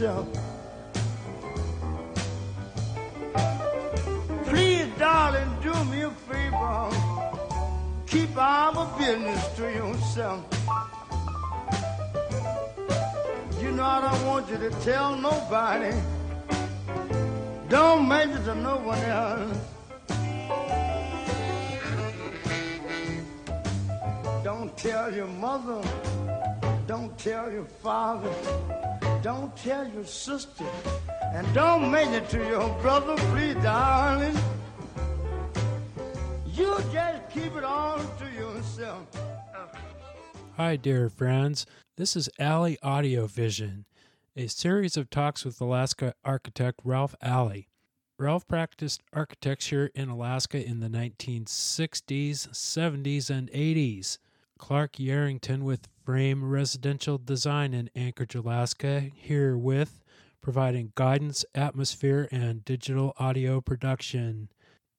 yourself. Please, darling, do me a favor. Keep our business to yourself. You know I don't want you to tell nobody. Don't mention it to no one else. Don't tell your mother. Don't tell your father. Don't tell your sister. And don't mention it to your brother, please, darling. You just keep it all to yourself. Hi, dear friends. This is Alley Audio Vision, a series of talks with Alaska architect Ralph Alley. Ralph practiced architecture in Alaska in the 1960s, 70s, and 80s. Clark Yarrington with Frame Residential Design in Anchorage, Alaska, here with providing guidance, atmosphere, and digital audio production.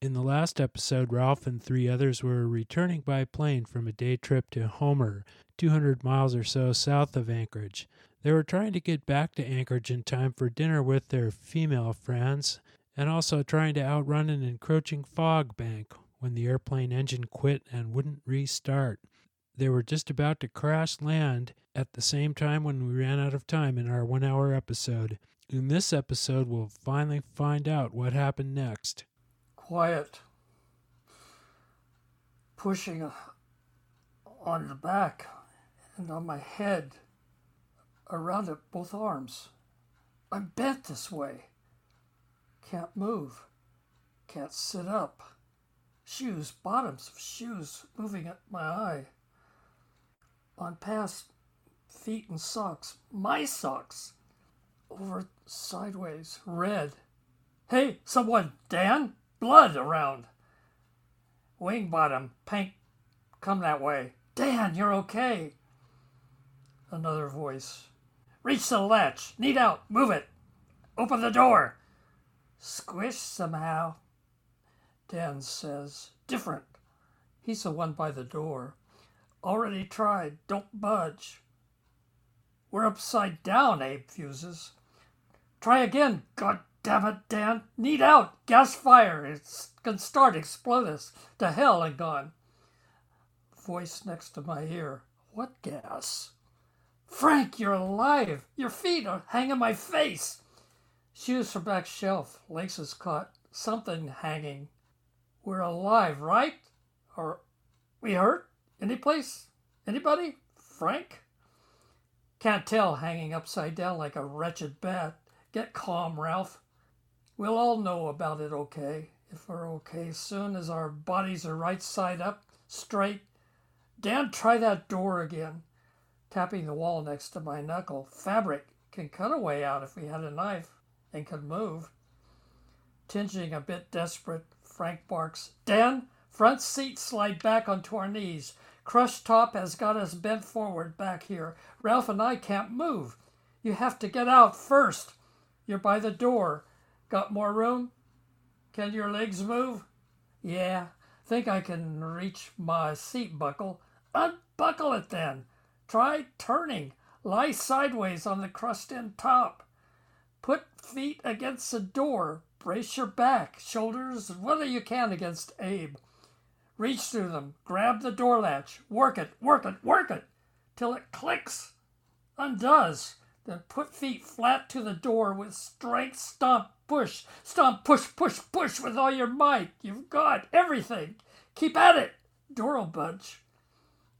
In the last episode, Ralph and three others were returning by plane from a day trip to Homer, 200 miles or so south of Anchorage. They were trying to get back to Anchorage in time for dinner with their female friends, and also trying to outrun an encroaching fog bank when the airplane engine quit and wouldn't restart. They were just about to crash land at the same time when we ran out of time in our one hour episode. In this episode, we'll finally find out what happened next. Quiet. Pushing on the back and on my head, around it, both arms. I'm bent this way. Can't move. Can't sit up. Shoes, bottoms of shoes moving at my eye. On past feet and socks, my socks, over sideways, red. Hey, someone, Dan? Blood around. Wing bottom, pink, come that way. Dan, you're okay. Another voice. Reach the latch. Need out. Move it. Open the door. Squish somehow. Dan says. Different. He's the one by the door. Already tried. Don't budge. We're upside down, Abe fuses. Try again. God damn it, Dan. Need out. Gas fire. It can start Explode us. To hell and gone. Voice next to my ear. What gas? Frank, you're alive. Your feet are hanging my face. Shoes from back shelf. Laces caught. Something hanging. We're alive, right? Or we hurt? Any place? Anybody? Frank? Can't tell hanging upside down like a wretched bat. Get calm, Ralph. We'll all know about it okay. If we're okay soon as our bodies are right side up, straight. Dan, try that door again. Tapping the wall next to my knuckle. Fabric can cut a way out if we had a knife and could move. Tinging a bit desperate, Frank barks, Dan, front seat slide back onto our knees. Crushed top has got us bent forward back here. Ralph and I can't move. You have to get out first. You're by the door. Got more room? Can your legs move? Yeah, think I can reach my seat buckle. Unbuckle it then. Try turning. Lie sideways on the crust in top. Put feet against the door. Brace your back, shoulders, whatever you can against Abe. Reach through them. Grab the door latch. Work it, work it, work it till it clicks. Undoes. Then put feet flat to the door with strength. Stomp, push, stomp, push, push, push with all your might. You've got everything. Keep at it. Door'll budge.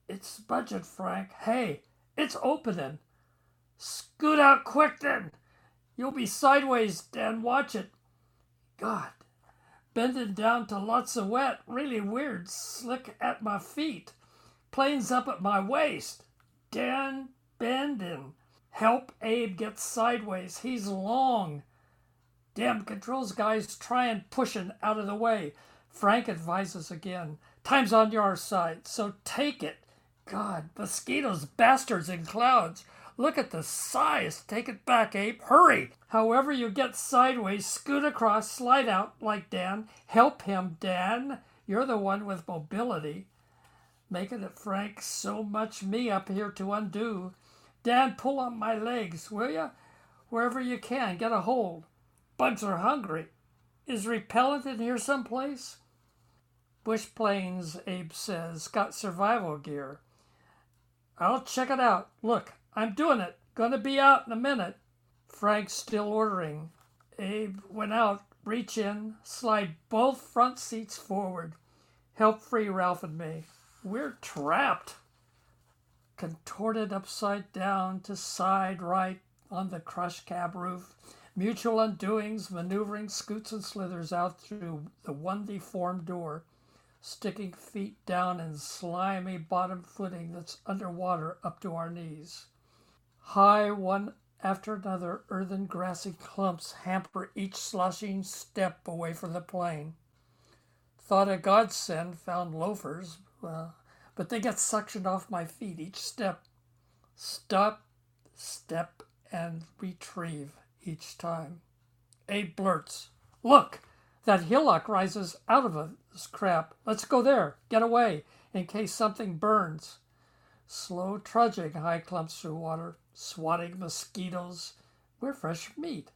It's budging, Frank. Hey, it's opening. Scoot out quick then. You'll be sideways, Dan. Watch it. God, bending down to lots of wet. Really weird. Slick at my feet. Planes up at my waist. Dan bending. Help Abe get sideways. He's long. Damn controls guys try trying pushing out of the way. Frank advises again. Time's on your side, so take it. God, mosquitoes, bastards in clouds. Look at the size. Take it back, Abe. Hurry. However you get sideways, scoot across, slide out like Dan. Help him, Dan. You're the one with mobility. Making it, Frank, so much me up here to undo. Dan, pull on my legs, will ya? Wherever you can, get a hold. Bugs are hungry. Is repellent in here someplace? Bush Planes, Abe says, got survival gear. I'll check it out. Look, I'm doing it. Gonna be out in a minute. Frank's still ordering. Abe went out, reach in, slide both front seats forward. Help free Ralph and me. We're trapped. Contorted upside down to side right on the crushed cab roof. Mutual undoings, maneuvering scoots and slithers out through the one deformed door sticking feet down in slimy bottom footing that's underwater up to our knees. High one after another earthen grassy clumps hamper each sloshing step away from the plane. Thought a godsend found loafers, uh, but they get suctioned off my feet each step. Stop, step, and retrieve each time. Abe blurts, Look! That hillock rises out of this crap. Let's go there. Get away in case something burns. Slow trudging high clumps through water, swatting mosquitoes. We're fresh meat.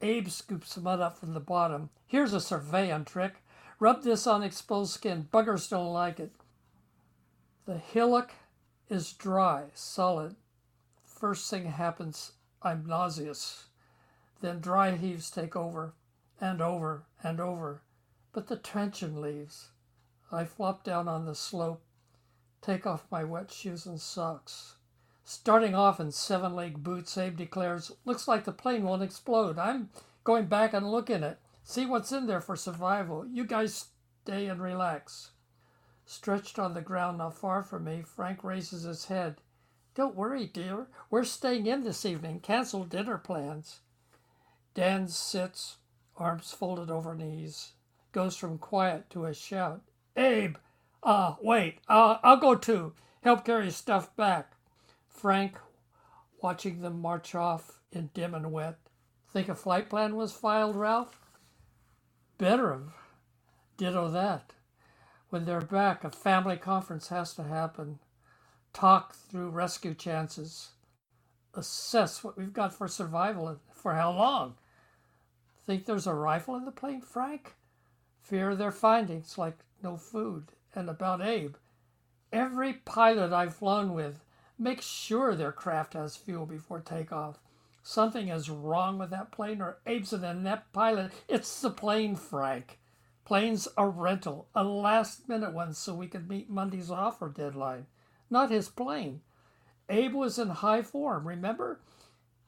Abe scoops mud up from the bottom. Here's a surveyon trick. Rub this on exposed skin. Buggers don't like it. The hillock is dry, solid. First thing happens, I'm nauseous. Then dry heaves take over and over and over, but the tension leaves. I flop down on the slope, take off my wet shoes and socks. Starting off in seven leg boots, Abe declares, looks like the plane won't explode. I'm going back and look in it, see what's in there for survival. You guys stay and relax. Stretched on the ground not far from me, Frank raises his head. Don't worry, dear. We're staying in this evening. Cancel dinner plans. Dan sits, arms folded over knees, goes from quiet to a shout. Abe! Uh, wait, uh, I'll go too. Help carry stuff back. Frank, watching them march off in dim and wet. Think a flight plan was filed, Ralph? Better have. Ditto that. When they're back, a family conference has to happen. Talk through rescue chances. Assess what we've got for survival and for how long. Think there's a rifle in the plane, Frank? Fear their findings, like no food. And about Abe, every pilot I've flown with makes sure their craft has fuel before takeoff. Something is wrong with that plane, or Abe's an inept pilot. It's the plane, Frank. Plane's a rental, a last minute one so we could meet Monday's offer deadline. Not his plane. Abe was in high form, remember?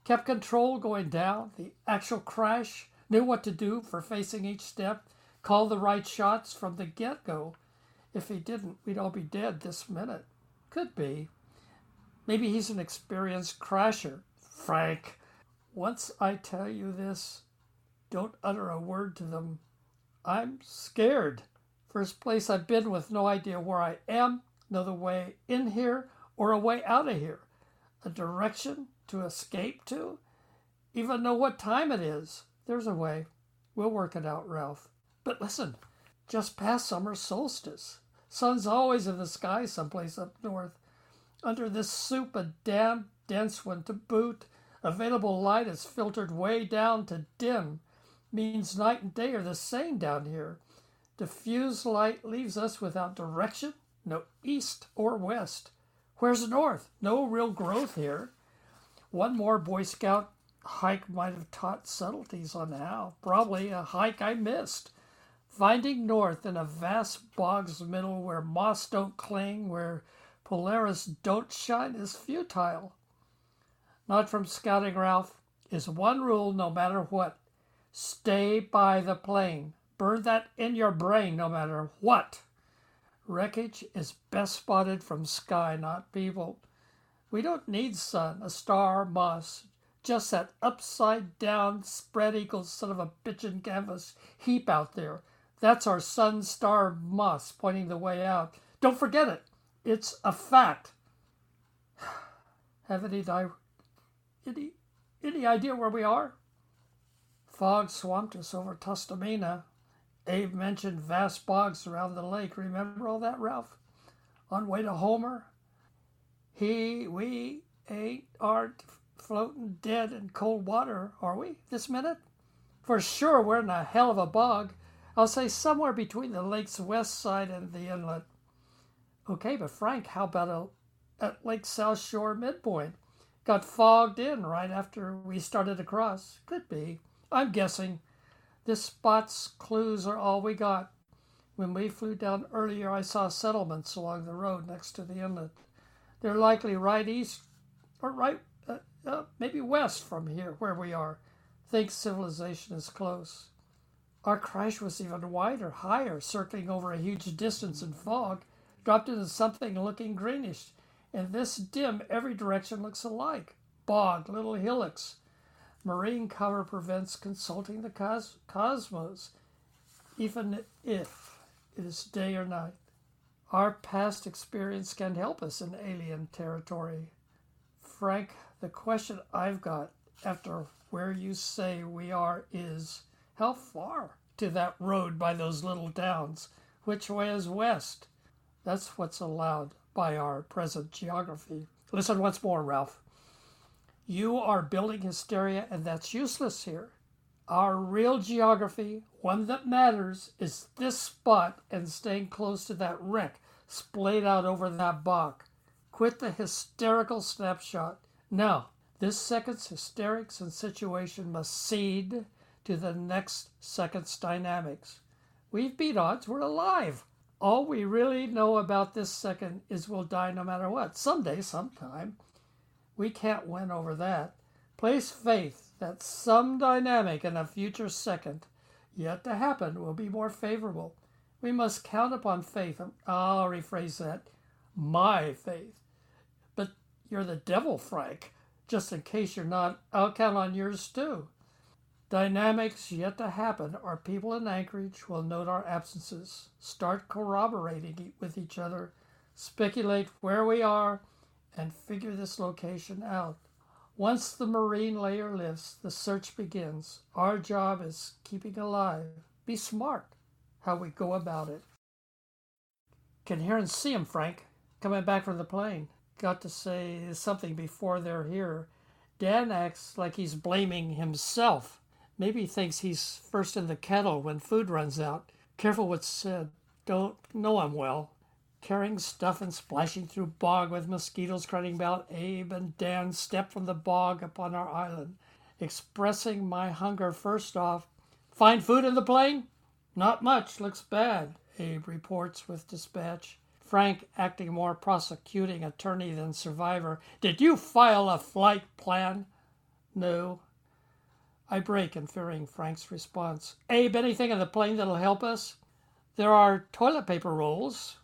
Kept control going down. The actual crash knew what to do for facing each step, called the right shots from the get go. If he didn't, we'd all be dead this minute. Could be. Maybe he's an experienced crasher. Frank, once I tell you this, don't utter a word to them. I'm scared. First place I've been with no idea where I am, no the way in here or a way out of here, a direction to escape to, even know what time it is. There's a way. We'll work it out, Ralph. But listen, just past summer solstice. Sun's always in the sky someplace up north. Under this soup, a damn dense one to boot. Available light is filtered way down to dim. Means night and day are the same down here. Diffuse light leaves us without direction, no east or west. Where's north? No real growth here. One more Boy Scout hike might have taught subtleties on how. Probably a hike I missed. Finding north in a vast bog's middle where moss don't cling, where Polaris don't shine is futile. Not from scouting, Ralph, is one rule no matter what. Stay by the plane. Burn that in your brain no matter what. Wreckage is best spotted from sky, not people. We don't need sun, a star, moss, just that upside down spread eagle son of a bitchin' canvas heap out there. That's our sun star moss pointing the way out. Don't forget it. It's a fact. Have any, di- any, any idea where we are? Fog swamped us over Tustumena. Abe mentioned vast bogs around the lake. Remember all that, Ralph? On way to Homer? He, we, ain't, aren't, floating dead in cold water, are we, this minute? For sure, we're in a hell of a bog. I'll say somewhere between the lake's west side and the inlet. Okay, but Frank, how about a, at Lake South Shore midpoint? Got fogged in right after we started across. Could be. I'm guessing. This spot's clues are all we got. When we flew down earlier, I saw settlements along the road next to the inlet. They're likely right east or right, uh, uh, maybe west from here, where we are. Think civilization is close. Our crash was even wider, higher, circling over a huge distance in fog, dropped into something looking greenish. In this dim, every direction looks alike bog, little hillocks. Marine cover prevents consulting the cos- cosmos, even if it is day or night. Our past experience can help us in alien territory. Frank, the question I've got after where you say we are is how far to that road by those little towns? Which way is west? That's what's allowed by our present geography. Listen once more, Ralph. You are building hysteria, and that's useless here. Our real geography, one that matters, is this spot and staying close to that wreck splayed out over that bog. Quit the hysterical snapshot. Now, this second's hysterics and situation must cede to the next second's dynamics. We've beat odds, we're alive. All we really know about this second is we'll die no matter what, someday, sometime. We can't win over that. Place faith that some dynamic in a future second, yet to happen, will be more favorable. We must count upon faith. I'll rephrase that my faith. But you're the devil, Frank. Just in case you're not, I'll count on yours too. Dynamics yet to happen. Our people in Anchorage will note our absences, start corroborating with each other, speculate where we are, and figure this location out. Once the marine layer lifts, the search begins. Our job is keeping alive. Be smart how we go about it. Can hear and see 'em, Frank, coming back from the plane. Got to say something before they're here. Dan acts like he's blaming himself. Maybe thinks he's first in the kettle when food runs out. Careful what's said. Don't know him well. Carrying stuff and splashing through bog with mosquitoes crying about Abe and Dan step from the bog upon our island. Expressing my hunger first off. Find food in the plane? Not much. Looks bad, Abe reports with dispatch. Frank, acting more prosecuting attorney than survivor. Did you file a flight plan? No, I break in fearing Frank's response. Abe, anything in the plane that'll help us? There are toilet paper rolls.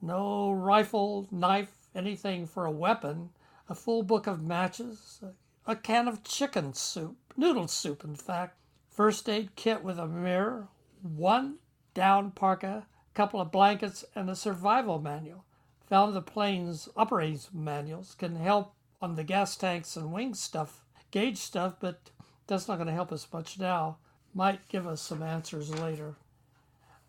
No rifle, knife, anything for a weapon. A full book of matches. A can of chicken soup. Noodle soup, in fact. First aid kit with a mirror. One down parka. Couple of blankets and a survival manual. Found the plane's operating manuals can help on the gas tanks and wing stuff, gauge stuff, but that's not going to help us much now. Might give us some answers later.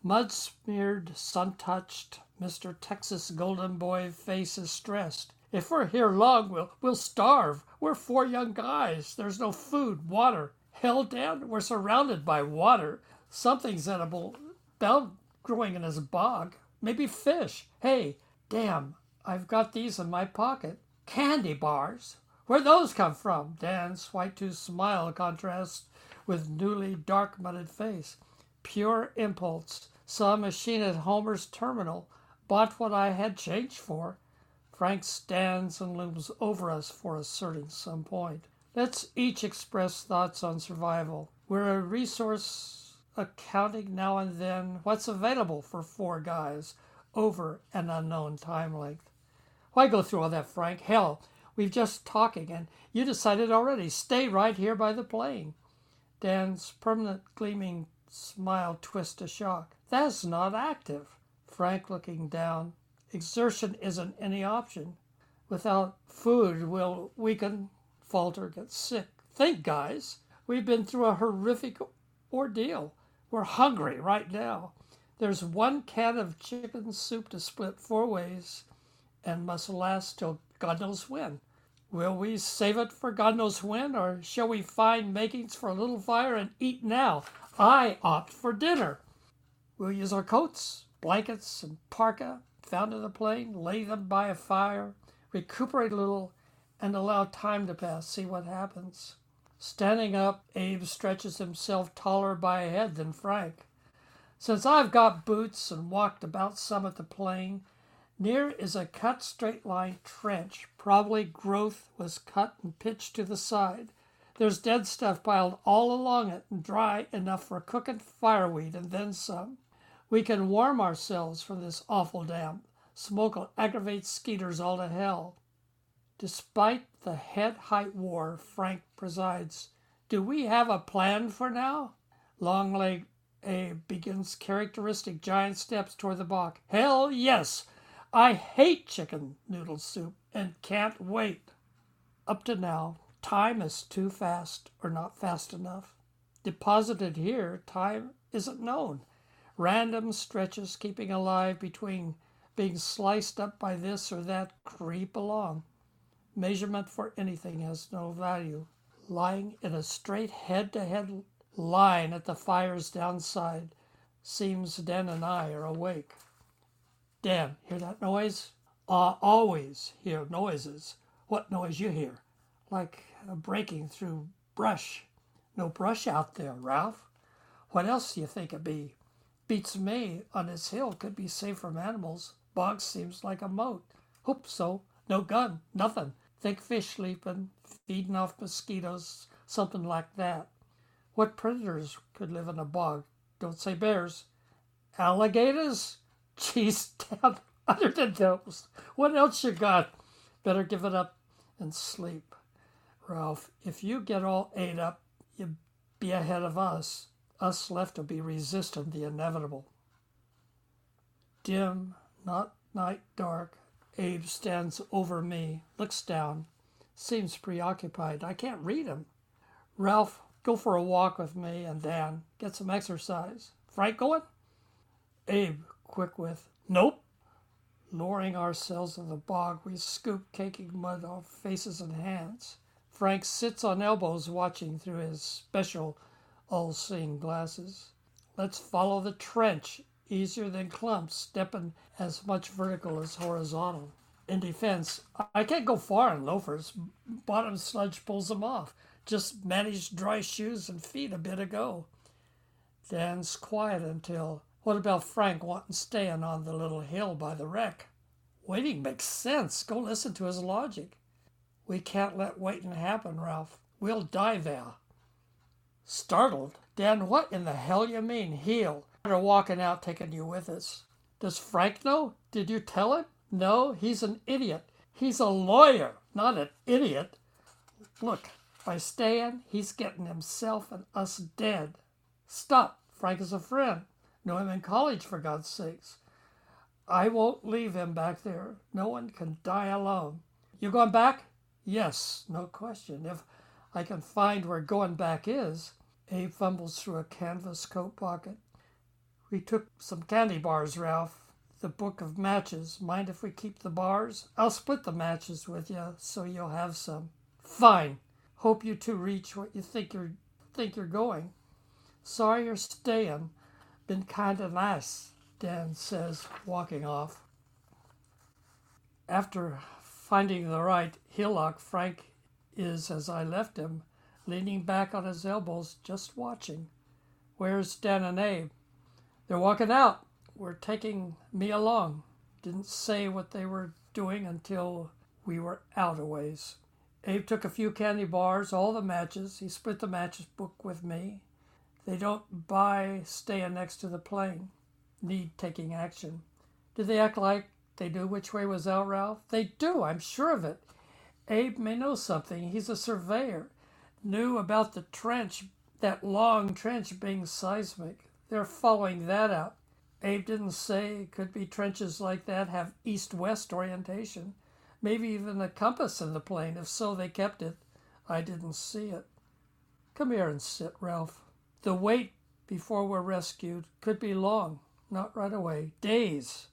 Mud smeared, sun touched, Mr. Texas Golden Boy face is stressed. If we're here long, we'll, we'll starve. We're four young guys. There's no food, water. Hell, Dan, we're surrounded by water. Something's edible, bound growing in his bog. Maybe fish. Hey, damn, I've got these in my pocket. Candy bars. Where'd those come from? Dan's white tooth smile contrasts with newly dark mudded face. Pure impulse. A machine at Homer's terminal. Bought what I had change for. Frank stands and looms over us for asserting some point. Let's each express thoughts on survival. We're a resource accounting now and then what's available for four guys over an unknown time length. Why go through all that, Frank? Hell, We've just talking, and you decided already. Stay right here by the plane. Dan's permanent gleaming smile twists to shock. That's not active. Frank looking down. Exertion isn't any option. Without food, we'll weaken, falter, get sick. Think, guys. We've been through a horrific ordeal. We're hungry right now. There's one can of chicken soup to split four ways and must last till God knows when. Will we save it for God knows when, or shall we find makings for a little fire and eat now? I opt for dinner. We'll use our coats, blankets, and parka found in the plane, lay them by a fire, recuperate a little, and allow time to pass, see what happens. Standing up, Abe stretches himself taller by a head than Frank. Since I've got boots and walked about some at the plain, near is a cut straight line trench. Probably growth was cut and pitched to the side. There's dead stuff piled all along it and dry enough for cooking fireweed and then some. We can warm ourselves from this awful damp. Smoke'll aggravate skeeters all to hell. Despite the head height war, Frank presides. Do we have a plan for now? Longleg Abe begins characteristic giant steps toward the box. Hell yes! I hate chicken noodle soup and can't wait. Up to now, time is too fast or not fast enough. Deposited here, time isn't known. Random stretches keeping alive between being sliced up by this or that creep along. Measurement for anything has no value. Lying in a straight head to head line at the fire's downside. Seems Dan and I are awake. Dan, hear that noise? I always hear noises. What noise you hear? Like breaking through brush. No brush out there, Ralph. What else do you think it be? Beats me on this hill could be safe from animals. Bog seems like a moat. Hope so. No gun, nothing. Think fish sleeping, feeding off mosquitoes, something like that. What predators could live in a bog? Don't say bears. Alligators? Geez, down other than those. What else you got? Better give it up and sleep. Ralph, if you get all ate up, you'd be ahead of us. Us left will be resisting the inevitable. Dim, not night dark, Abe stands over me, looks down, seems preoccupied. I can't read him. Ralph, Go for a walk with me and Dan. Get some exercise. Frank going? Abe, quick with, Nope. Lowering ourselves in the bog, we scoop caking mud off faces and hands. Frank sits on elbows watching through his special all seeing glasses. Let's follow the trench, easier than clumps, stepping as much vertical as horizontal. In defense, I can't go far in loafers. Bottom sludge pulls them off. Just managed dry shoes and feet a bit ago. Dan's quiet until, what about Frank wanting staying on the little hill by the wreck? Waiting makes sense. Go listen to his logic. We can't let waiting happen, Ralph. We'll die there. Startled, Dan, what in the hell you mean, heal? We're walking out taking you with us. Does Frank know? Did you tell him? No, he's an idiot. He's a lawyer, not an idiot. Look, by staying, he's getting himself and us dead. Stop. Frank is a friend. Know him in college, for God's sakes. I won't leave him back there. No one can die alone. You going back? Yes, no question. If I can find where going back is. Abe fumbles through a canvas coat pocket. We took some candy bars, Ralph. The book of matches. Mind if we keep the bars? I'll split the matches with you so you'll have some. Fine. Hope you two reach what you think you're think you're going. Sorry you're staying. Been kind of nice, Dan says, walking off. After finding the right hillock, Frank is, as I left him, leaning back on his elbows, just watching. Where's Dan and Abe? They're walking out. We're taking me along. Didn't say what they were doing until we were out a ways. Abe took a few candy bars, all the matches. He split the matches book with me. They don't buy staying next to the plane. Need taking action. Do they act like they knew which way was out, Ralph? They do, I'm sure of it. Abe may know something. He's a surveyor. Knew about the trench, that long trench being seismic. They're following that out. Abe didn't say could be trenches like that have east west orientation maybe even a compass in the plane. If so, they kept it. I didn't see it. Come here and sit, Ralph. The wait before we're rescued could be long, not right away. Days.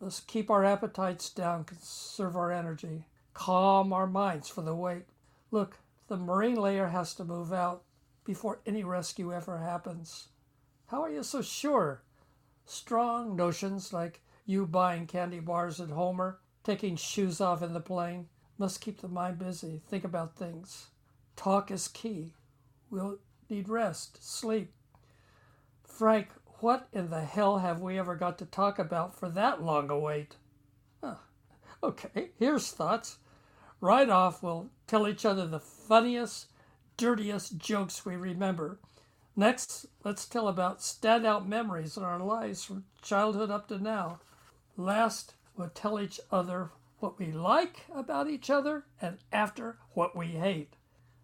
Let's keep our appetites down, conserve our energy. calm our minds for the wait. Look, the marine layer has to move out before any rescue ever happens. How are you so sure? Strong notions like you buying candy bars at Homer, taking shoes off in the plane, must keep the mind busy, think about things. Talk is key. We'll need rest, sleep. Frank, what in the hell have we ever got to talk about for that long a wait? Huh. Okay, here's thoughts. Right off, we'll tell each other the funniest, dirtiest jokes we remember. Next, let's tell about standout memories in our lives from childhood up to now. Last, we'll tell each other what we like about each other and after what we hate.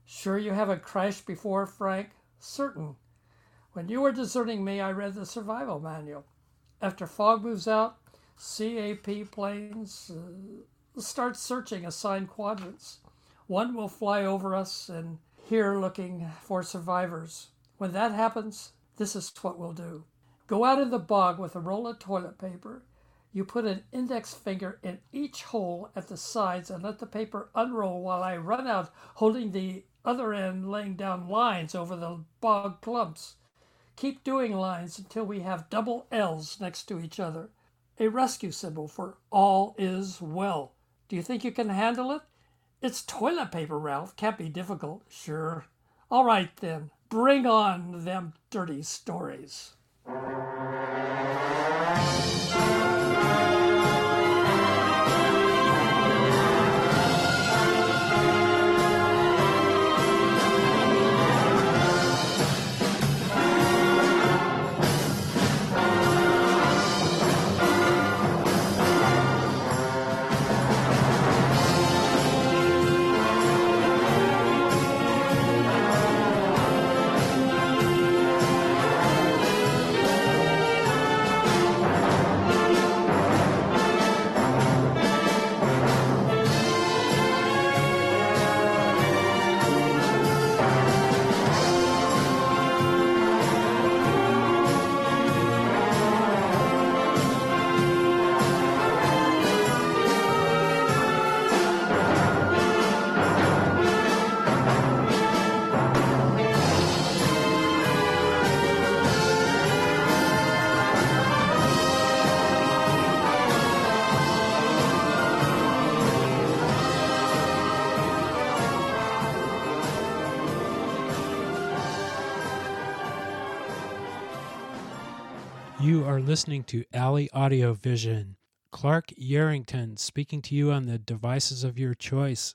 Sure you haven't crashed before, Frank? Certain. When you were deserting me, I read the survival manual. After fog moves out, CAP planes uh, start searching assigned quadrants. One will fly over us and here looking for survivors. When that happens, this is what we'll do. Go out in the bog with a roll of toilet paper. You put an index finger in each hole at the sides and let the paper unroll while I run out holding the other end laying down lines over the bog clumps. Keep doing lines until we have double L's next to each other. A rescue symbol for all is well. Do you think you can handle it? It's toilet paper, Ralph. Can't be difficult. Sure. All right then. Bring on them dirty stories. Listening to Alley Audio Vision. Clark Yarrington speaking to you on the devices of your choice.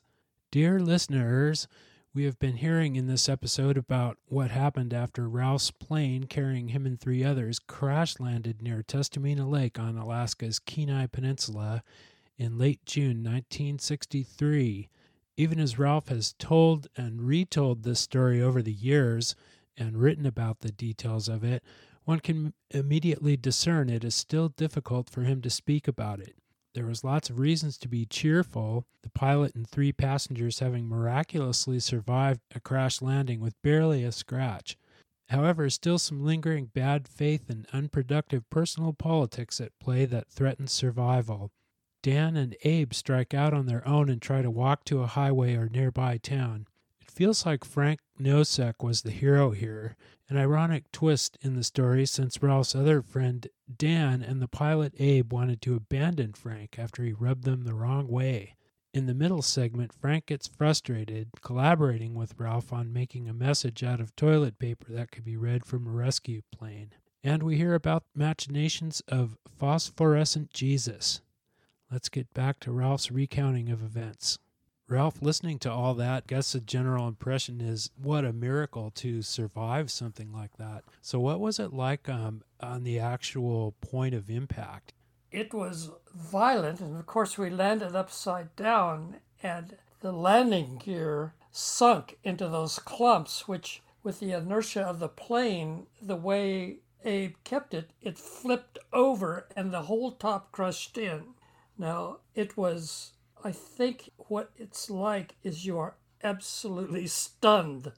Dear listeners, we have been hearing in this episode about what happened after Ralph's plane carrying him and three others crash landed near Tustumena Lake on Alaska's Kenai Peninsula in late June 1963. Even as Ralph has told and retold this story over the years and written about the details of it, one can immediately discern it is still difficult for him to speak about it. There was lots of reasons to be cheerful, the pilot and three passengers having miraculously survived a crash landing with barely a scratch. However, still some lingering bad faith and unproductive personal politics at play that threaten survival. Dan and Abe strike out on their own and try to walk to a highway or nearby town. Feels like Frank Nosek was the hero here, an ironic twist in the story since Ralph's other friend Dan and the pilot Abe wanted to abandon Frank after he rubbed them the wrong way. In the middle segment, Frank gets frustrated, collaborating with Ralph on making a message out of toilet paper that could be read from a rescue plane. And we hear about machinations of phosphorescent Jesus. Let's get back to Ralph's recounting of events. Ralph, listening to all that, I guess the general impression is what a miracle to survive something like that. So, what was it like um, on the actual point of impact? It was violent, and of course, we landed upside down, and the landing gear sunk into those clumps, which, with the inertia of the plane, the way Abe kept it, it flipped over and the whole top crushed in. Now, it was I think what it's like is you are absolutely stunned.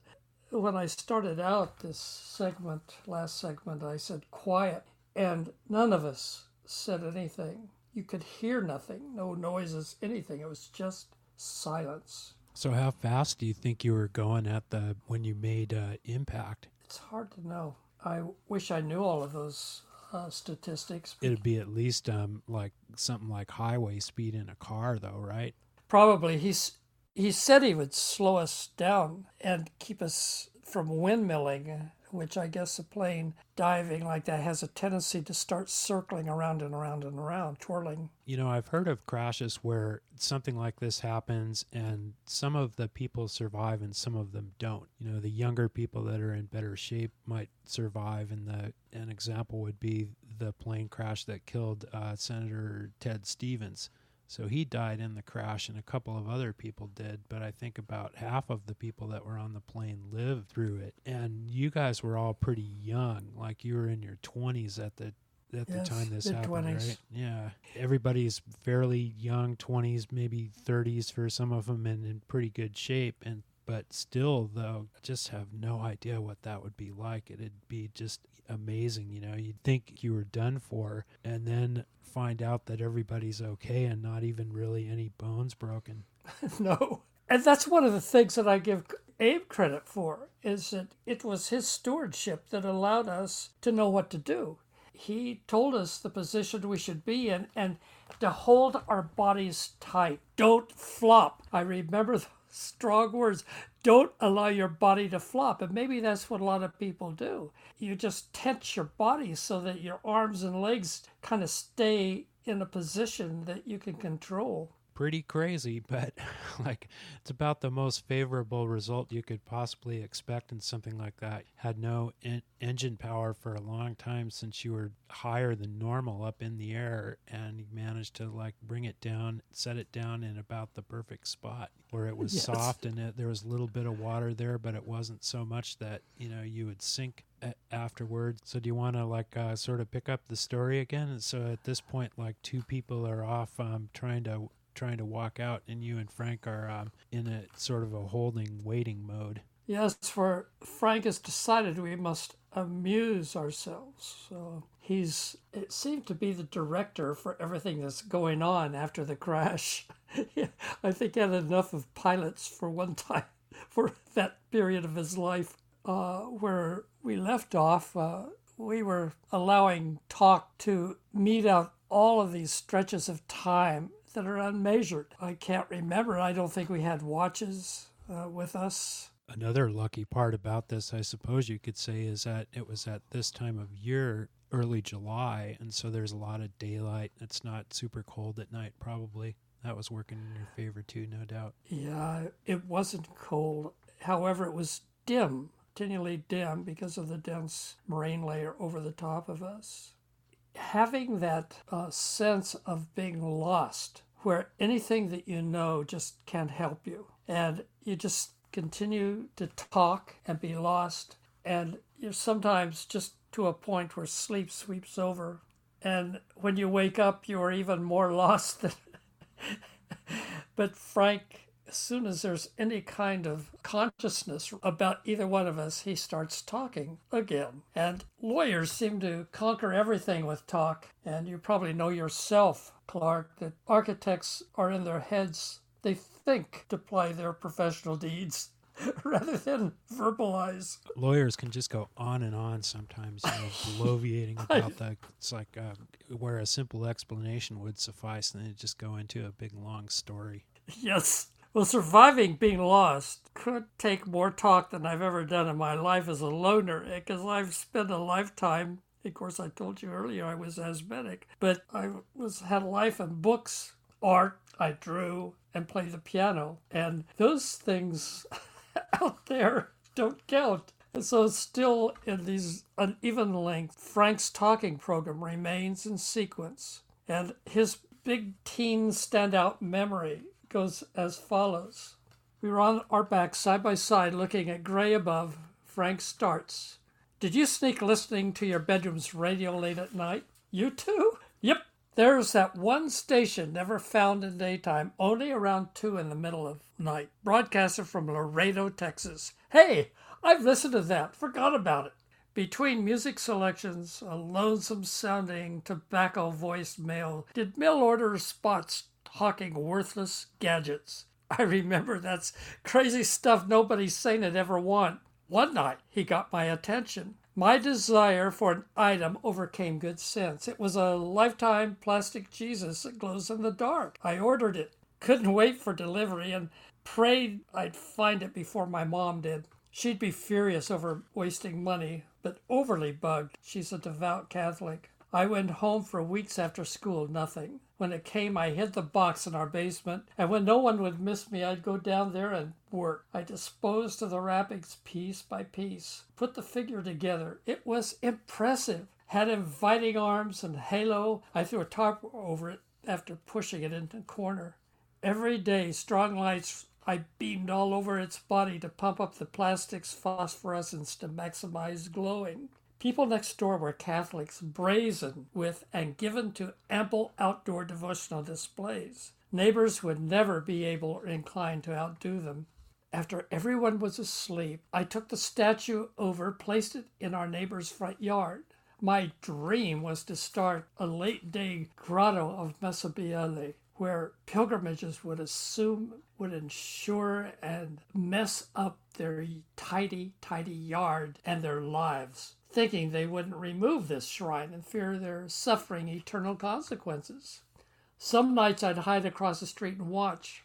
When I started out this segment, last segment, I said quiet, and none of us said anything. You could hear nothing, no noises, anything. It was just silence. So how fast do you think you were going at the when you made uh, impact? It's hard to know. I wish I knew all of those uh, statistics. It'd be at least um, like something like highway speed in a car, though, right? Probably. He's he said he would slow us down and keep us from windmilling which I guess a plane diving like that has a tendency to start circling around and around and around, twirling. You know, I've heard of crashes where something like this happens and some of the people survive and some of them don't. You know, the younger people that are in better shape might survive, and the an example would be the plane crash that killed uh, Senator Ted Stevens. So he died in the crash, and a couple of other people did. But I think about half of the people that were on the plane lived through it. And you guys were all pretty young, like you were in your 20s at the at yes, the time this happened, 20s. right? Yeah, everybody's fairly young, 20s, maybe 30s for some of them, and in pretty good shape. And but still, though, I just have no idea what that would be like. It'd be just amazing, you know. You'd think you were done for, and then find out that everybody's okay and not even really any bones broken. no. And that's one of the things that I give Abe credit for is that it was his stewardship that allowed us to know what to do. He told us the position we should be in and to hold our bodies tight. Don't flop. I remember strong words. Don't allow your body to flop. And maybe that's what a lot of people do. You just tense your body so that your arms and legs kind of stay in a position that you can control pretty crazy, but like it's about the most favorable result you could possibly expect in something like that. Had no en- engine power for a long time since you were higher than normal up in the air, and you managed to like bring it down, set it down in about the perfect spot where it was yes. soft and it, there was a little bit of water there, but it wasn't so much that you know you would sink afterwards. So do you want to like uh, sort of pick up the story again? And so at this point, like two people are off um, trying to trying to walk out, and you and Frank are um, in a sort of a holding, waiting mode. Yes, for Frank has decided we must amuse ourselves. So he's, it seemed to be the director for everything that's going on after the crash. I think he had enough of pilots for one time for that period of his life. Uh, where we left off, uh, we were allowing talk to meet out all of these stretches of time that are unmeasured. I can't remember. I don't think we had watches uh, with us. Another lucky part about this, I suppose you could say, is that it was at this time of year, early July, and so there's a lot of daylight. It's not super cold at night, probably. That was working in your favor too, no doubt. Yeah, it wasn't cold. However, it was dim, continually dim because of the dense marine layer over the top of us. Having that uh, sense of being lost where anything that you know just can't help you. And you just continue to talk and be lost. And you're sometimes just to a point where sleep sweeps over. And when you wake up, you are even more lost than. but Frank as soon as there's any kind of consciousness about either one of us, he starts talking again. And lawyers seem to conquer everything with talk. And you probably know yourself, Clark, that architects are in their heads. They think to play their professional deeds rather than verbalize. Lawyers can just go on and on sometimes, you know, bloviating about that. It's like uh, where a simple explanation would suffice, and then just go into a big long story. Yes. Well, surviving being lost could take more talk than I've ever done in my life as a loner because I've spent a lifetime. Of course, I told you earlier I was asthmatic, but I was had a life in books, art. I drew and played the piano, and those things out there don't count. And so, still in these uneven length, Frank's talking program remains in sequence, and his big teen standout memory goes as follows. We were on our backs side by side looking at gray above. Frank starts. Did you sneak listening to your bedroom's radio late at night? You too? Yep. There's that one station never found in daytime, only around 2 in the middle of night. Broadcaster from Laredo, Texas. Hey, I've listened to that. Forgot about it. Between music selections, a lonesome sounding tobacco voiced male did mail order spots hawking worthless gadgets. I remember that's crazy stuff nobody's sane would ever want. One night, he got my attention. My desire for an item overcame good sense. It was a lifetime plastic Jesus that glows in the dark. I ordered it. Couldn't wait for delivery and prayed I'd find it before my mom did. She'd be furious over wasting money, but overly bugged. She's a devout Catholic. I went home for weeks after school, nothing. When it came, I hid the box in our basement, and when no one would miss me, I'd go down there and work. I disposed of the wrappings piece by piece, put the figure together. It was impressive. Had inviting arms and halo. I threw a tarp over it after pushing it into a corner. Every day, strong lights I beamed all over its body to pump up the plastic's phosphorescence to maximize glowing. People next door were Catholics, brazen with and given to ample outdoor devotional displays. Neighbors would never be able or inclined to outdo them. After everyone was asleep, I took the statue over, placed it in our neighbor's front yard. My dream was to start a late day grotto of Massabielle where pilgrimages would assume, would ensure, and mess up their tidy, tidy yard and their lives, thinking they wouldn't remove this shrine and fear of their suffering eternal consequences. Some nights I'd hide across the street and watch.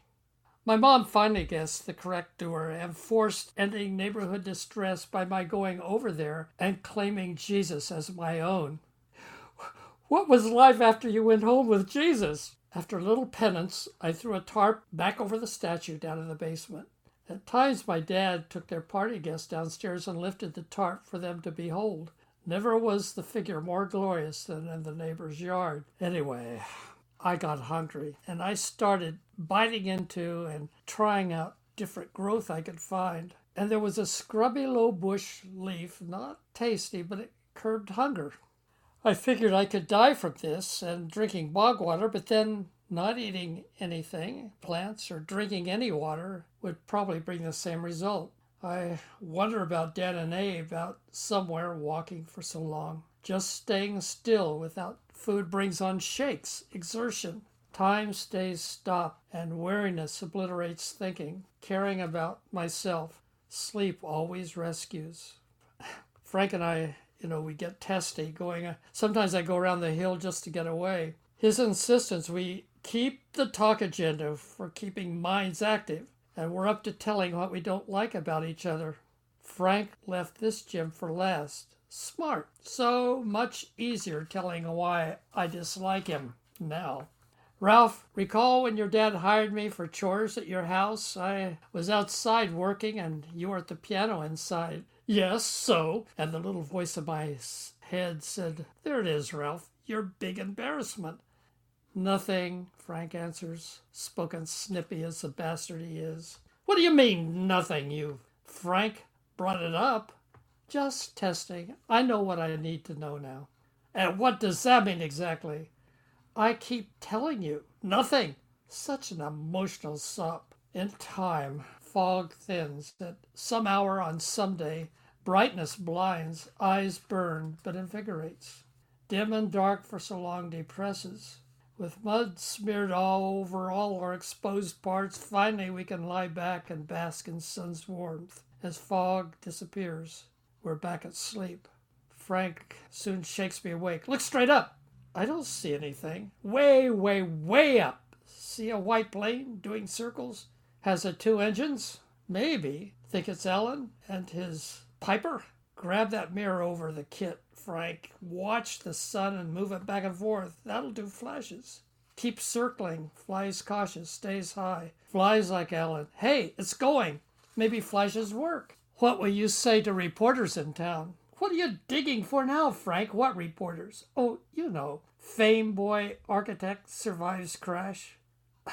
My mom finally guessed the correct doer and forced ending neighborhood distress by my going over there and claiming Jesus as my own. What was life after you went home with Jesus? After a little penance, I threw a tarp back over the statue down in the basement. At times, my dad took their party guests downstairs and lifted the tarp for them to behold. Never was the figure more glorious than in the neighbor's yard. Anyway, I got hungry and I started biting into and trying out different growth I could find. And there was a scrubby low bush leaf, not tasty, but it curbed hunger. I figured I could die from this and drinking bog water, but then not eating anything, plants, or drinking any water would probably bring the same result. I wonder about Dad and Abe out somewhere walking for so long. Just staying still without food brings on shakes, exertion. Time stays stopped, and weariness obliterates thinking. Caring about myself, sleep always rescues. Frank and I you know, we get testy going. Sometimes I go around the hill just to get away. His insistence we keep the talk agenda for keeping minds active, and we're up to telling what we don't like about each other. Frank left this gym for last. Smart. So much easier telling why I dislike him now. Ralph, recall when your dad hired me for chores at your house? I was outside working and you were at the piano inside. Yes, so. And the little voice in my head said, There it is, Ralph, your big embarrassment. Nothing, Frank answers, spoken snippy as the bastard he is. What do you mean, nothing, you? Frank brought it up. Just testing. I know what I need to know now. And what does that mean exactly? I keep telling you. Nothing. Such an emotional sop. In time, fog thins. At some hour on some day, Brightness blinds, eyes burn, but invigorates. Dim and dark for so long depresses. With mud smeared all over all our exposed parts, finally we can lie back and bask in sun's warmth. As fog disappears, we're back at sleep. Frank soon shakes me awake. Look straight up! I don't see anything. Way, way, way up. See a white plane doing circles? Has it two engines? Maybe. Think it's Ellen and his Piper, grab that mirror over the kit, Frank. Watch the sun and move it back and forth. That'll do flashes. Keep circling. Flies cautious, stays high. Flies like Ellen. Hey, it's going. Maybe flashes work. What will you say to reporters in town? What are you digging for now, Frank? What reporters? Oh, you know. Fame boy architect survives crash.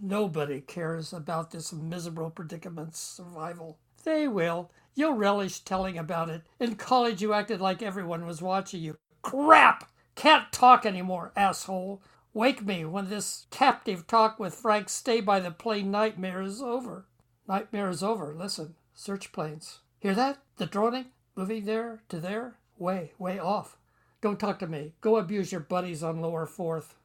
Nobody cares about this miserable predicament's survival. They will. You'll relish telling about it. In college, you acted like everyone was watching you. Crap! Can't talk anymore, asshole. Wake me when this captive talk with Frank Stay by the Plane nightmare is over. Nightmare is over. Listen. Search planes. Hear that? The droning? Moving there to there? Way, way off. Don't talk to me. Go abuse your buddies on lower fourth.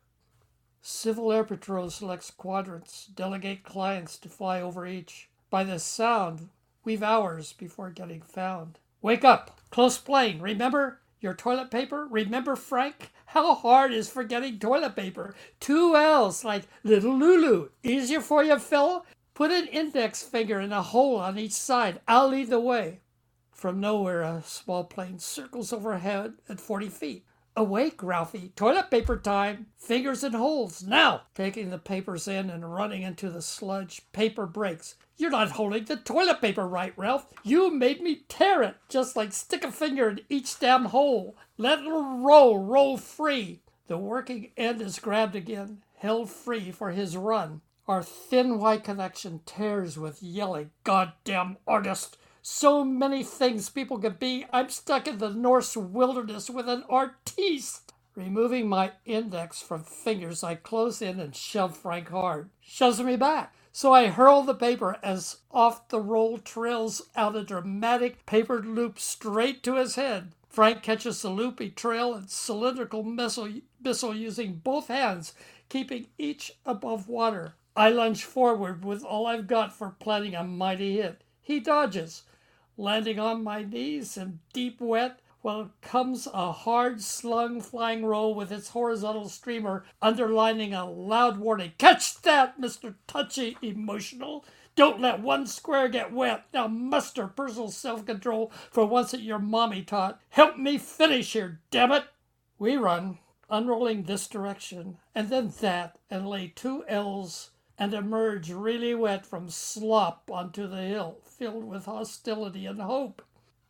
Civil Air Patrol selects quadrants, delegate clients to fly over each. By the sound, we've hours before getting found. Wake up! Close plane, remember? Your toilet paper? Remember, Frank? How hard is forgetting toilet paper? Two L's like little Lulu. Easier for you, Phil? Put an index finger in a hole on each side. I'll lead the way. From nowhere, a small plane circles overhead at 40 feet. Awake, Ralphie. Toilet paper time. Fingers in holes. Now! Taking the papers in and running into the sludge, paper breaks. You're not holding the toilet paper right, Ralph. You made me tear it, just like stick a finger in each damn hole. Let it roll, roll free. The working end is grabbed again, held free for his run. Our thin white connection tears with yelling, Goddamn artist! So many things people could be. I'm stuck in the Norse wilderness with an artiste. Removing my index from fingers, I close in and shove Frank hard. Shoves me back. So I hurl the paper as off the roll trails out a dramatic papered loop straight to his head. Frank catches the loopy trail and cylindrical missile, missile using both hands, keeping each above water. I lunge forward with all I've got for planning a mighty hit. He dodges landing on my knees in deep wet while comes a hard slung flying roll with its horizontal streamer underlining a loud warning. Catch that, Mr. Touchy Emotional. Don't let one square get wet. Now muster personal self control for once that your mommy taught. Help me finish here, damn it. We run, unrolling this direction and then that, and lay two L's and emerge really wet from slop onto the hill, filled with hostility and hope.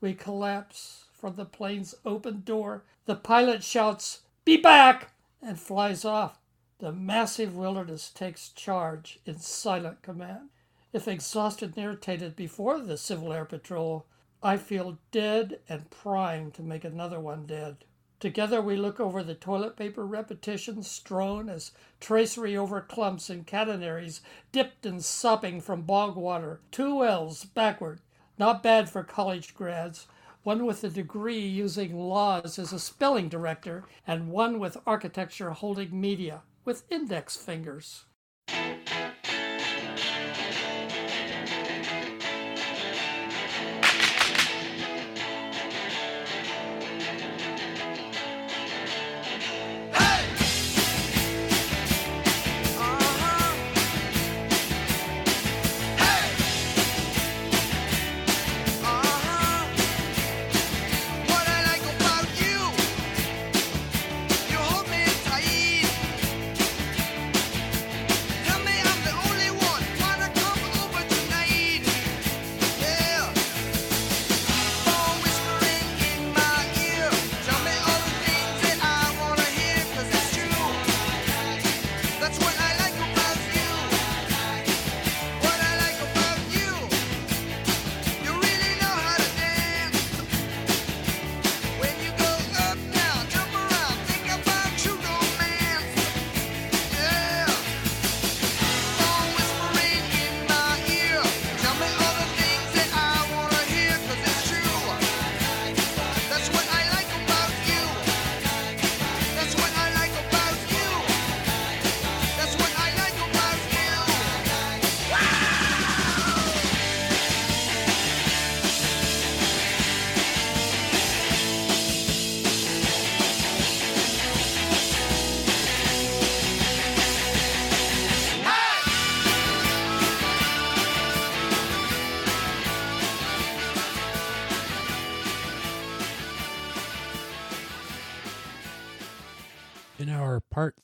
We collapse from the plane's open door. The pilot shouts, Be back! and flies off. The massive wilderness takes charge in silent command. If exhausted and irritated before the Civil Air Patrol, I feel dead and primed to make another one dead. Together we look over the toilet paper repetitions strewn as tracery over clumps and catenaries dipped and sopping from bog water. Two L's backward. Not bad for college grads. One with a degree using laws as a spelling director, and one with architecture holding media with index fingers.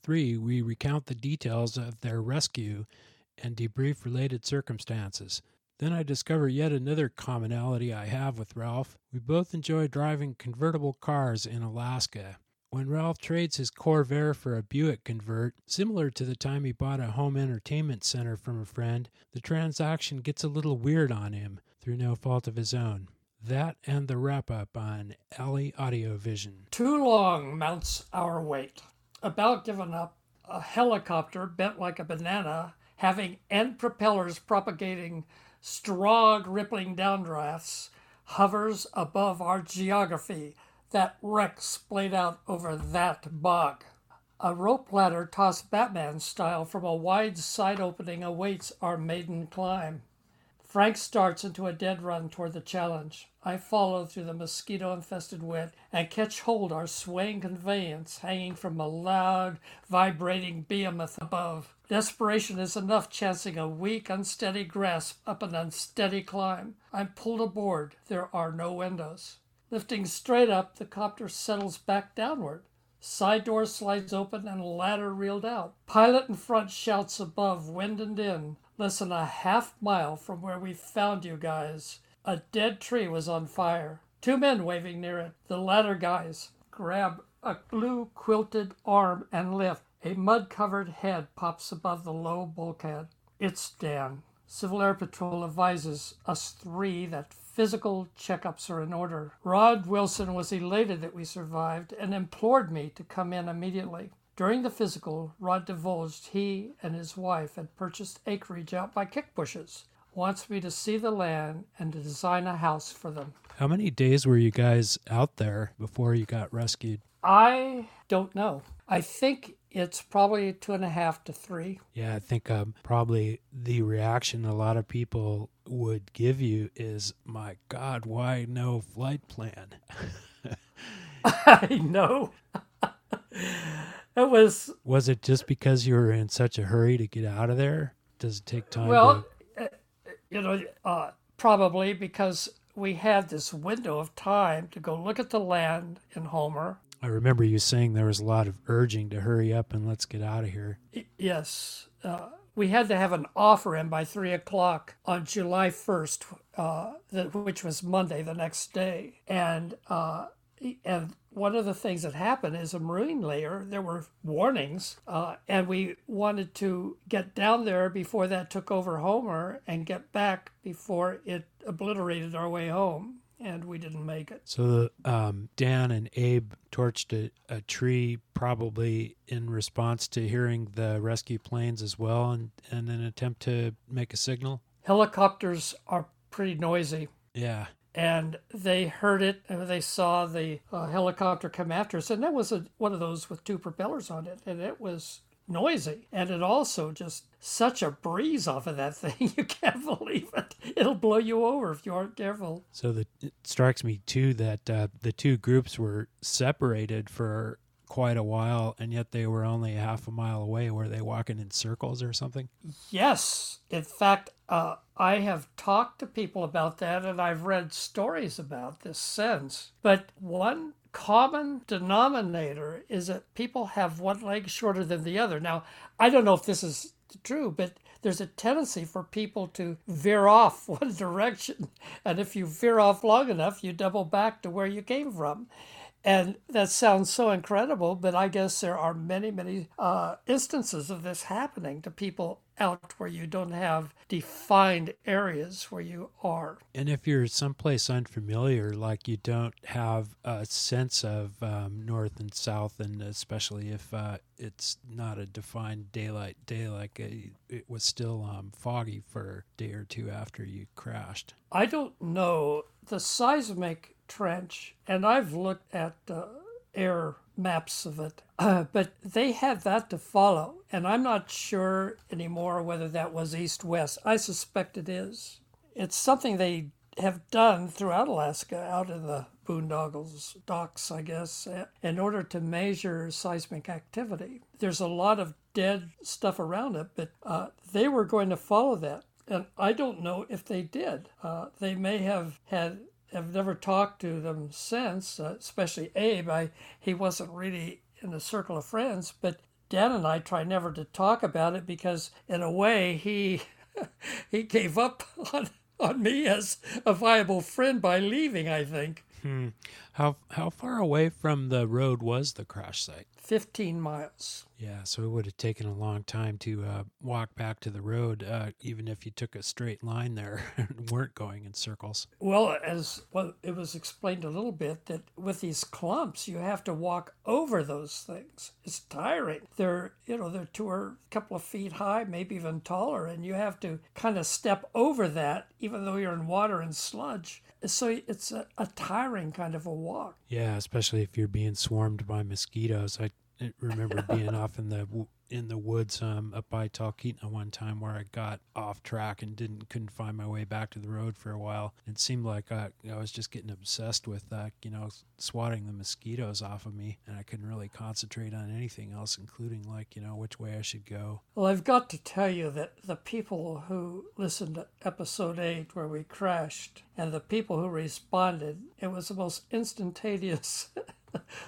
Three, we recount the details of their rescue and debrief related circumstances. Then I discover yet another commonality I have with Ralph. We both enjoy driving convertible cars in Alaska. When Ralph trades his Corvair for a Buick Convert, similar to the time he bought a home entertainment center from a friend, the transaction gets a little weird on him through no fault of his own. That and the wrap up on Alley Audio Vision. Too long mounts our wait about given up, a helicopter bent like a banana, having end propellers propagating strong rippling downdrafts, hovers above our geography. That wreck splayed out over that bog. A rope ladder tossed Batman style from a wide side opening awaits our maiden climb. Frank starts into a dead run toward the challenge. I follow through the mosquito infested wet and catch hold our swaying conveyance hanging from a loud, vibrating behemoth above. Desperation is enough chancing a weak, unsteady grasp up an unsteady climb. I'm pulled aboard. There are no windows. Lifting straight up, the copter settles back downward. Side door slides open and ladder reeled out. Pilot in front shouts above, wind and in less than a half mile from where we found you guys. A dead tree was on fire. Two men waving near it. The latter guys grab a blue quilted arm and lift. A mud covered head pops above the low bulkhead. It's Dan. Civil Air Patrol advises us three that physical checkups are in order. Rod Wilson was elated that we survived and implored me to come in immediately. During the physical, Rod divulged he and his wife had purchased acreage out by Kickbushes. Wants me to see the land and to design a house for them. How many days were you guys out there before you got rescued? I don't know. I think it's probably two and a half to three. Yeah, I think um, probably the reaction a lot of people would give you is, "My God, why no flight plan?" I know. it was. Was it just because you were in such a hurry to get out of there? Does it take time? Well, to... Uh, you know, uh, probably because we had this window of time to go look at the land in Homer. I remember you saying there was a lot of urging to hurry up and let's get out of here. Yes. Uh, we had to have an offer in by three o'clock on July 1st, uh, which was Monday the next day. And, uh, and one of the things that happened is a marine layer, there were warnings, uh, and we wanted to get down there before that took over Homer and get back before it obliterated our way home. And we didn't make it. So um, Dan and Abe torched a, a, tree, probably in response to hearing the rescue planes as well, and, and an attempt to make a signal. Helicopters are pretty noisy. Yeah and they heard it and they saw the uh, helicopter come after us and that was a, one of those with two propellers on it and it was noisy and it also just such a breeze off of that thing you can't believe it. It'll blow you over if you aren't careful. So the, it strikes me too that uh, the two groups were separated for quite a while and yet they were only half a mile away were they walking in circles or something yes in fact uh, I have talked to people about that and I've read stories about this since. But one common denominator is that people have one leg shorter than the other. Now, I don't know if this is true, but there's a tendency for people to veer off one direction. And if you veer off long enough, you double back to where you came from. And that sounds so incredible, but I guess there are many, many uh, instances of this happening to people out where you don't have defined areas where you are. And if you're someplace unfamiliar, like you don't have a sense of um, north and south, and especially if uh, it's not a defined daylight day, like a, it was still um, foggy for a day or two after you crashed. I don't know the seismic trench, and I've looked at uh, air maps of it. Uh, but they had that to follow, and I'm not sure anymore whether that was east west. I suspect it is. It's something they have done throughout Alaska, out in the boondoggles, docks, I guess, in order to measure seismic activity. There's a lot of dead stuff around it, but uh, they were going to follow that. And I don't know if they did. Uh, they may have had have never talked to them since, uh, especially Abe. I, he wasn't really in the circle of friends, but Dan and I try never to talk about it because, in a way, he he gave up on on me as a viable friend by leaving. I think. Hmm. How how far away from the road was the crash site? 15 miles. Yeah, so it would have taken a long time to uh, walk back to the road, uh, even if you took a straight line there and weren't going in circles. Well, as well, it was explained a little bit that with these clumps, you have to walk over those things. It's tiring. They're, you know, they're two or a couple of feet high, maybe even taller, and you have to kind of step over that, even though you're in water and sludge. So it's a, a tiring kind of a walk. Yeah, especially if you're being swarmed by mosquitoes. I remember being off in the in the woods um, up by Talkeetna one time where I got off track and didn't couldn't find my way back to the road for a while. It seemed like I, I was just getting obsessed with uh, you know swatting the mosquitoes off of me, and I couldn't really concentrate on anything else, including like you know which way I should go. Well, I've got to tell you that the people who listened to episode eight where we crashed and the people who responded, it was the most instantaneous.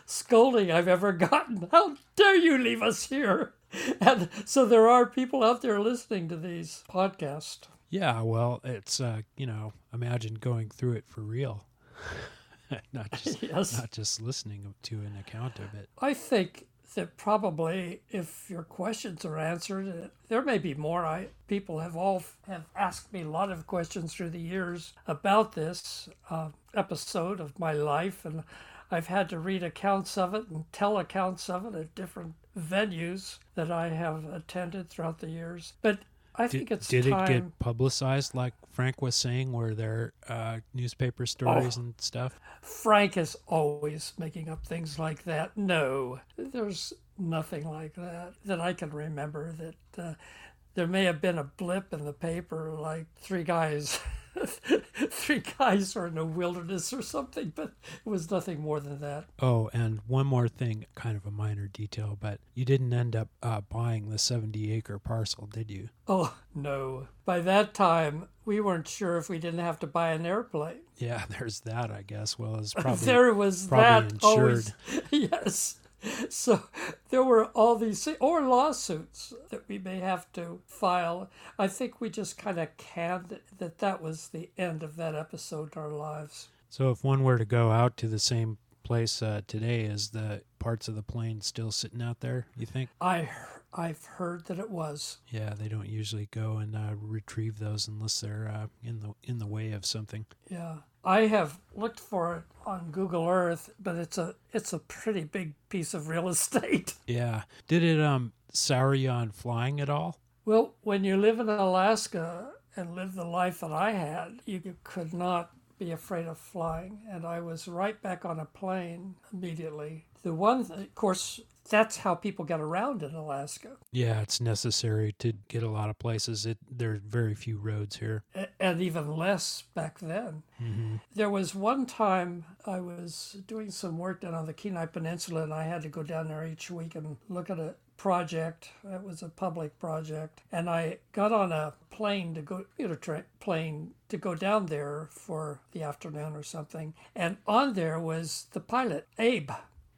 scolding I've ever gotten. How dare you leave us here? And so there are people out there listening to these podcasts. Yeah, well, it's uh, you know, imagine going through it for real. not just Yes. not just listening to an account of it. I think that probably if your questions are answered, uh, there may be more. I people have all have asked me a lot of questions through the years about this uh, episode of my life, and I've had to read accounts of it and tell accounts of it at different venues that I have attended throughout the years. But I Did, think it's did time. it get publicized like Frank was saying? Were there uh, newspaper stories Oh. and stuff? Frank is always making up things like that. No, there's nothing like that that I can remember. That uh, there may have been a blip in the paper, like three guys, three guys are in the wilderness or something, but it was nothing more than that. Oh, and one more thing, kind of a minor detail, but you didn't end up uh, buying the 70 acre parcel, did you? Oh no! By that time, we weren't sure if we didn't have to buy an airplane. Yeah, there's that, I guess. Well, it's probably there was probably that always insured. yes so there were all these or lawsuits that we may have to file i think we just kind of canned it, that that was the end of that episode in our lives So if one were to go out to the same place uh, today, is the parts of the plane still sitting out there? You think? i i've heard that it was Yeah, they don't usually go and uh, retrieve those unless they're uh, in the in the way of something. yeah i have looked for it on google earth but it's a it's a pretty big piece of real estate Yeah. Did it um sour you on flying at all? Well, when you live in Alaska and live the life that I had, you could not be afraid of flying. And I was right back on a plane immediately. The one, of course, that's how people get around in Alaska. Yeah, it's necessary to get a lot of places. It there are very few roads here. And even less back then. Mm-hmm. There was one time I was doing some work down on the Kenai Peninsula, and I had to go down there each week and look at a project. It was a public project, and I got on a plane to go, commuter train plane to go down there for the afternoon or something. And on there was the pilot, Abe.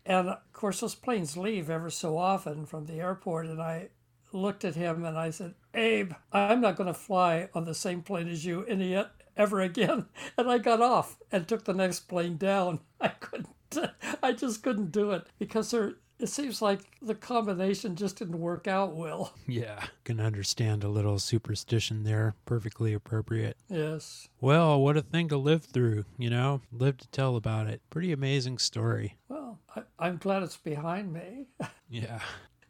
And of course, those planes leave ever so often from the airport, and I looked at him and I said, Abe, I'm not going to fly on the same plane as you any ever again. And I got off and took the next plane down. I couldn't, I just couldn't do it because there, it seems like the combination just didn't work out well. Yeah, can understand a little superstition there. Perfectly appropriate. Yes. Well, what a thing to live through, you know? Live to tell about it. Pretty amazing story. Well, I, I'm glad it's behind me. Yeah.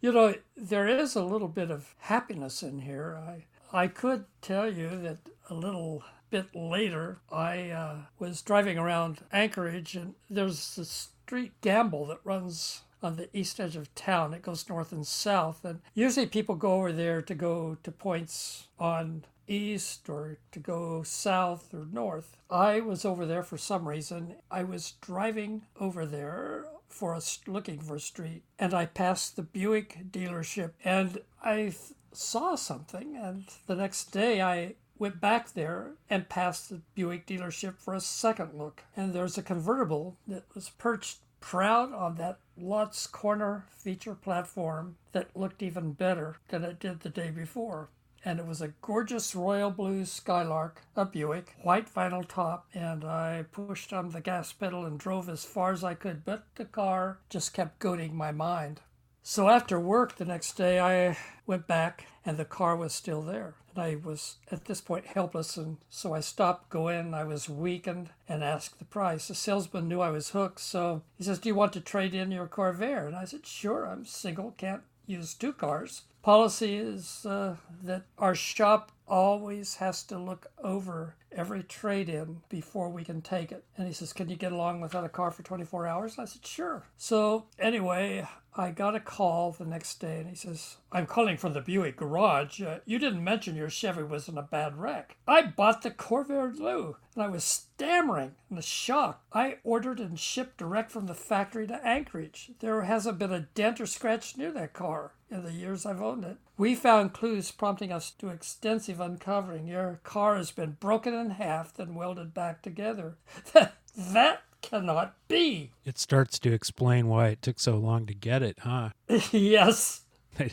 You know, there is a little bit of happiness in here. I I could tell you that a little bit later, I uh, was driving around Anchorage, and there's the street Gambell that runs on the east edge of town. It goes north and south, and usually people go over there to go to points on east or to go south or north. I was over there for some reason. I was driving over there for a looking for a street, and I passed the Buick dealership, and I th- saw something, and the next day I went back there and passed the Buick dealership for a second look, and there's a convertible that was perched proud on that Lutz corner feature platform that looked even better than it did the day before and it was a gorgeous royal blue Skylark, a Buick, white vinyl top, and I pushed on the gas pedal and drove as far as I could, but the car just kept goading my mind. So after work the next day, I went back and the car was still there. And I was at this point helpless, and so I stopped going. I was weakened and asked the price. The salesman knew I was hooked, so he says, Do you want to trade in your Corvair? And I said, Sure, I'm single, can't use two cars. Policy is uh, that our shop always has to look over every trade in before we can take it. And he says, Can you get along without a car for 24 hours? I said, Sure. So, anyway, I got a call the next day and he says, I'm calling from the Buick garage. Uh, you didn't mention your Chevy was in a bad wreck. I bought the Corvair Blue and I was stammering in the shock. I ordered and shipped direct from the factory to Anchorage. There hasn't been a dent or scratch near that car in the years I've owned it. We found clues prompting us to extensive uncovering. Your car has been broken in half, then welded back together. that cannot be. It starts to explain why it took so long to get it, huh? yes. They,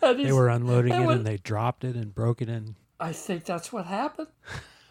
they were unloading it when- and they dropped it and broke it in. I think that's what happened.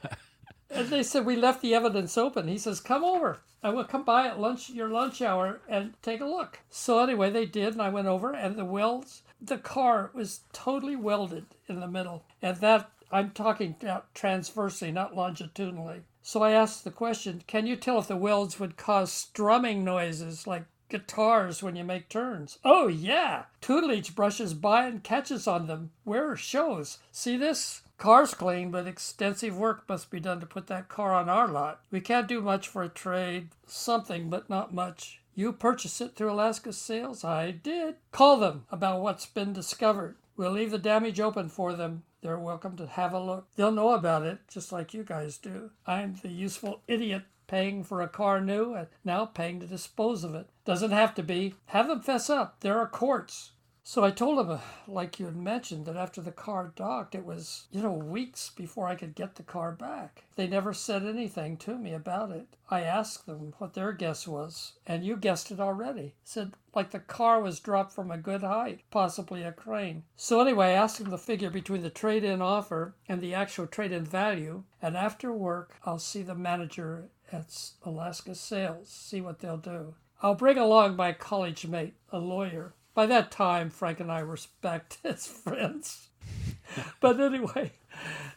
and they said we left the evidence open. He says, "Come over. I will come by at lunch, your lunch hour, and take a look." So anyway, they did, and I went over, and the welds, the car was totally welded in the middle, and that I'm talking about transversely, not longitudinally. So I asked the question, "Can you tell if the welds would cause strumming noises like?" Guitars when you make turns. Oh, yeah. Tutelage brushes by and catches on them. Where shows. See this? Car's clean, but extensive work must be done to put that car on our lot. We can't do much for a trade. Something, but not much. You purchased it through Alaska Sales? I did. Call them about what's been discovered. We'll leave the damage open for them. They're welcome to have a look. They'll know about it, just like you guys do. I'm the useful idiot paying for a car new and now paying to dispose of it. Doesn't have to be. Have them fess up. There are courts. So I told him, uh, like you had mentioned, that after the car docked, it was, you know, weeks before I could get the car back. They never said anything to me about it. I asked them what their guess was, and you guessed it already. Said, like the car was dropped from a good height, possibly a crane. So anyway, I asked them the figure between the trade in offer and the actual trade in value, and after work, I'll see the manager at Alaska Sales, see what they'll do. I'll bring along my college mate, a lawyer. By that time, Frank and I were back as friends. but anyway,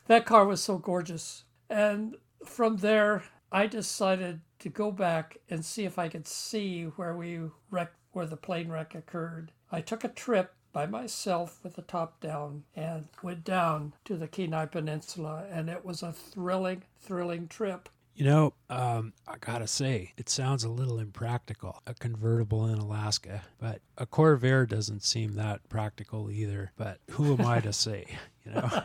that car was so gorgeous. And from there, I decided to go back and see if I could see where we wrecked, where the plane wreck occurred. I took a trip by myself with the top down and went down to the Kenai Peninsula, and it was a thrilling, thrilling trip. You know, um, I gotta say, it sounds a little impractical. A convertible in Alaska, but a Corvair doesn't seem that practical either. But who am I to say? You know,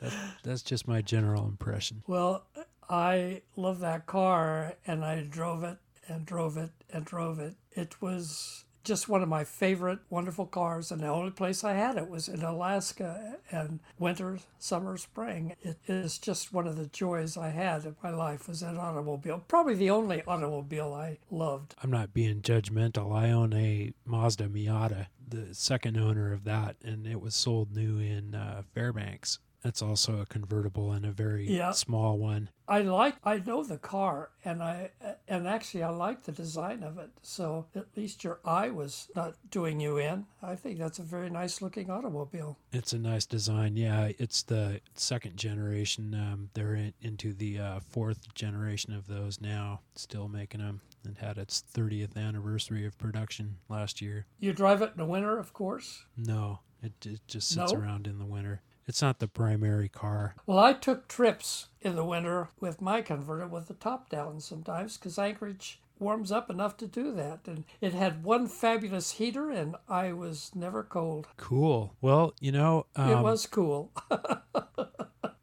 that, that's just my general impression. Well, I love that car, and I drove it and drove it and drove it. It was just one of my favorite, wonderful cars, and the only place I had it was in Alaska, and winter, summer, spring. It is just one of the joys I had in my life was that automobile. Probably the only automobile I loved. I'm not being judgmental. I own a Mazda Miata, the second owner of that, and it was sold new in uh, Fairbanks. It's also a convertible and a very Yeah. small one. I like I know the car and I and actually I like the design of it. So at least your eye was not doing you in. I think that's a very nice looking automobile. It's a nice design. Yeah, it's the second generation. Um, they're in, into the uh, fourth generation of those now, still making them, and had its 30th anniversary of production last year. You drive it in the winter, of course. No, it, it just sits No? around in the winter. It's not the primary car. Well, I took trips in the winter with my converter with the top down sometimes because Anchorage warms up enough to do that. And it had one fabulous heater, and I was never cold. Cool. Well, you know, um, it was cool.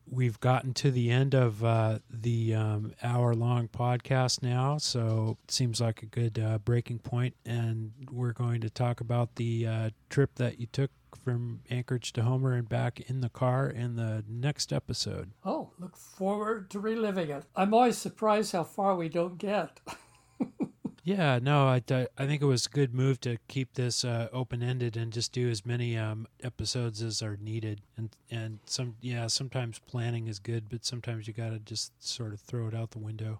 we've gotten to the end of uh, the um, hour long podcast now, so it seems like a good uh, breaking point, and we're going to talk about the uh, trip that you took from Anchorage to Homer and back in the car in the next episode. oh, look forward to reliving it. I'm always surprised how far we don't get. Yeah, no, I, I think it was a good move to keep this uh, open ended and just do as many um, episodes as are needed. And and some yeah, sometimes planning is good, but sometimes you got to just sort of throw it out the window.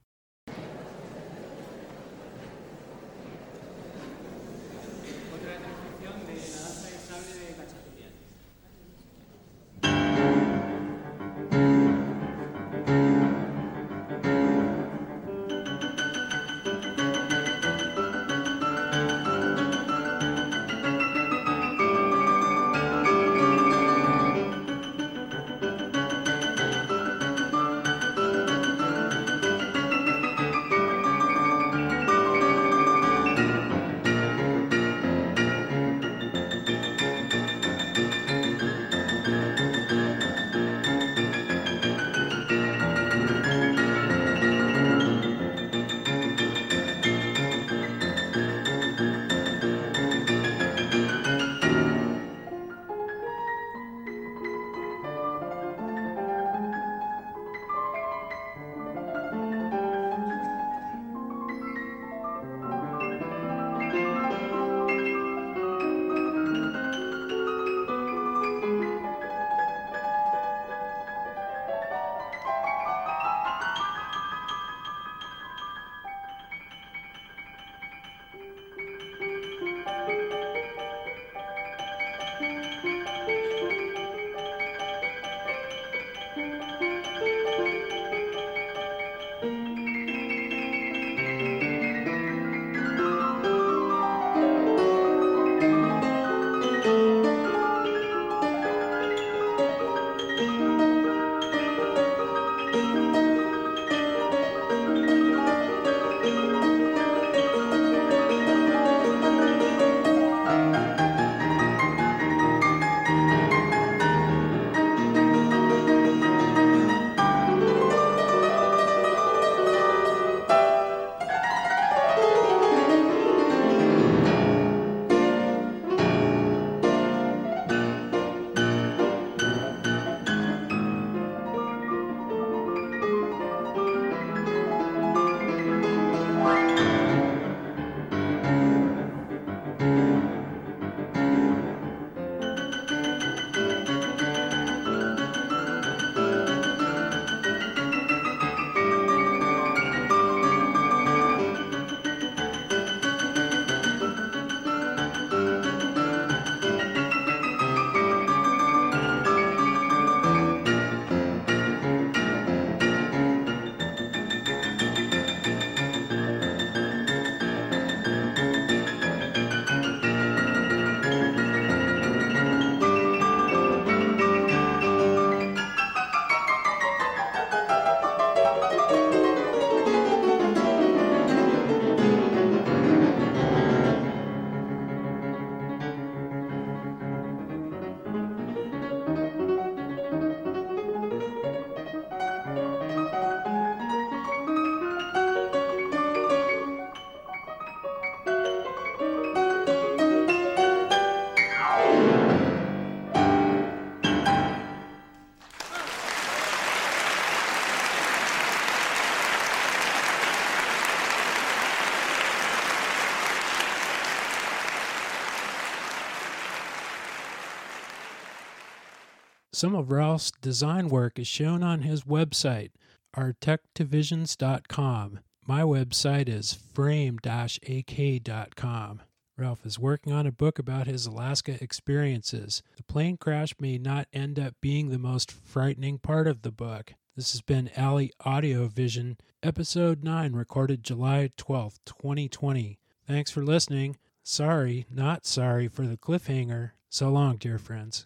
Some of Ralph's design work is shown on his website, artectivisions.com. My website is frame-ak.com. Ralph is working on a book about his Alaska experiences. The plane crash may not end up being the most frightening part of the book. This has been Alley Audio Vision, Episode 9, recorded July 12th, 2020. Thanks for listening. Sorry, not sorry for the cliffhanger. So long, dear friends.